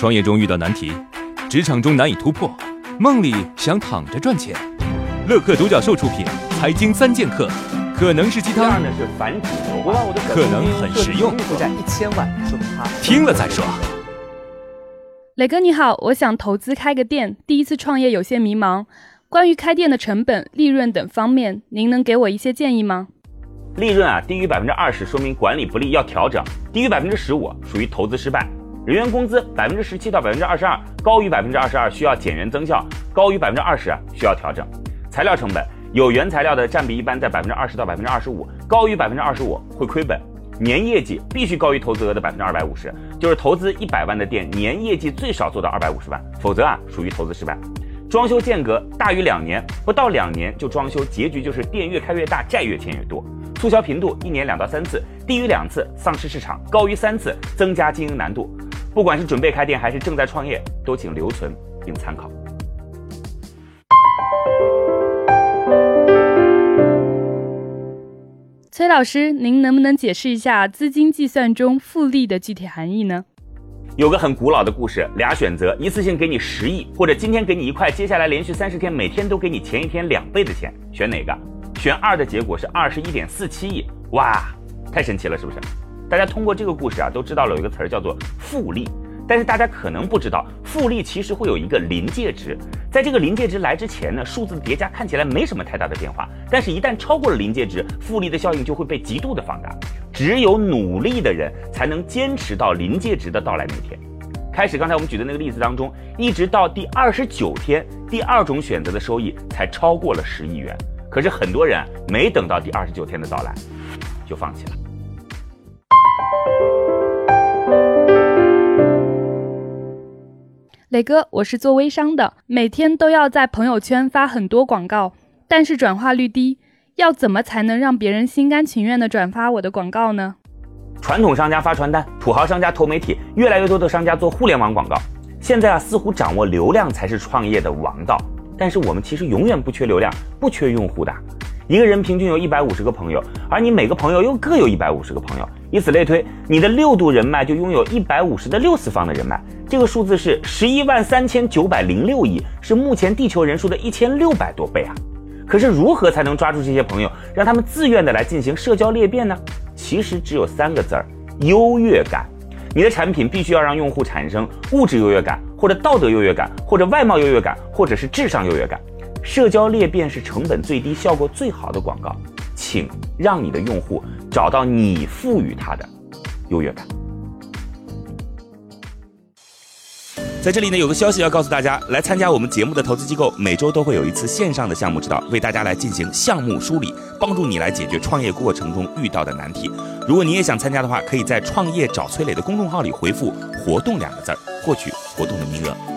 创业中遇到难题，职场中难以突破，梦里想躺着赚钱。乐客独角兽出品，《财经三剑客》可能是鸡汤，呢是反指流可能很实用。负债一千万，说他听了再说。磊哥你好，我想投资开个店，第一次创业有些迷茫，关于开店的成本、利润等方面，您能给我一些建议吗？利润啊低于百分之二十，说明管理不力要调整；低于百分之十五，属于投资失败。人员工资百分之十七到百分之二十二，高于百分之二十二需要减员增效，高于百分之二十需要调整。材料成本有原材料的占比一般在百分之二十到百分之二十五，高于百分之二十五会亏本。年业绩必须高于投资额的百分之二百五十，就是投资一百万的店，年业绩最少做到二百五十万，否则啊属于投资失败。装修间隔大于两年，不到两年就装修，结局就是店越开越大，债越欠越多。促销频度一年两到三次，低于两次丧失市场，高于三次增加经营难度。不管是准备开店还是正在创业，都请留存并参考。崔老师，您能不能解释一下资金计算中复利的具体含义呢？有个很古老的故事，俩选择，一次性给你十亿，或者今天给你一块，接下来连续三十天每天都给你前一天两倍的钱，选哪个？选二的结果是二十一点四七亿，哇，太神奇了，是不是？大家通过这个故事啊，都知道了有一个词儿叫做复利，但是大家可能不知道，复利其实会有一个临界值，在这个临界值来之前呢，数字的叠加看起来没什么太大的变化，但是一旦超过了临界值，复利的效应就会被极度的放大。只有努力的人才能坚持到临界值的到来那天。开始刚才我们举的那个例子当中，一直到第二十九天，第二种选择的收益才超过了十亿元。可是很多人没等到第二十九天的到来，就放弃了。磊哥，我是做微商的，每天都要在朋友圈发很多广告，但是转化率低，要怎么才能让别人心甘情愿的转发我的广告呢？传统商家发传单，土豪商家投媒体，越来越多的商家做互联网广告。现在啊，似乎掌握流量才是创业的王道，但是我们其实永远不缺流量，不缺用户的。一个人平均有一百五十个朋友，而你每个朋友又各有一百五十个朋友，以此类推，你的六度人脉就拥有一百五十的六次方的人脉。这个数字是十一万三千九百零六亿，是目前地球人数的一千六百多倍啊！可是如何才能抓住这些朋友，让他们自愿的来进行社交裂变呢？其实只有三个字儿：优越感。你的产品必须要让用户产生物质优越感，或者道德优越感，或者外貌优越感，或者是智商优越感。社交裂变是成本最低、效果最好的广告，请让你的用户找到你赋予他的优越感。在这里呢，有个消息要告诉大家：来参加我们节目的投资机构，每周都会有一次线上的项目指导，为大家来进行项目梳理，帮助你来解决创业过程中遇到的难题。如果你也想参加的话，可以在“创业找崔磊”的公众号里回复“活动”两个字儿，获取活动的名额。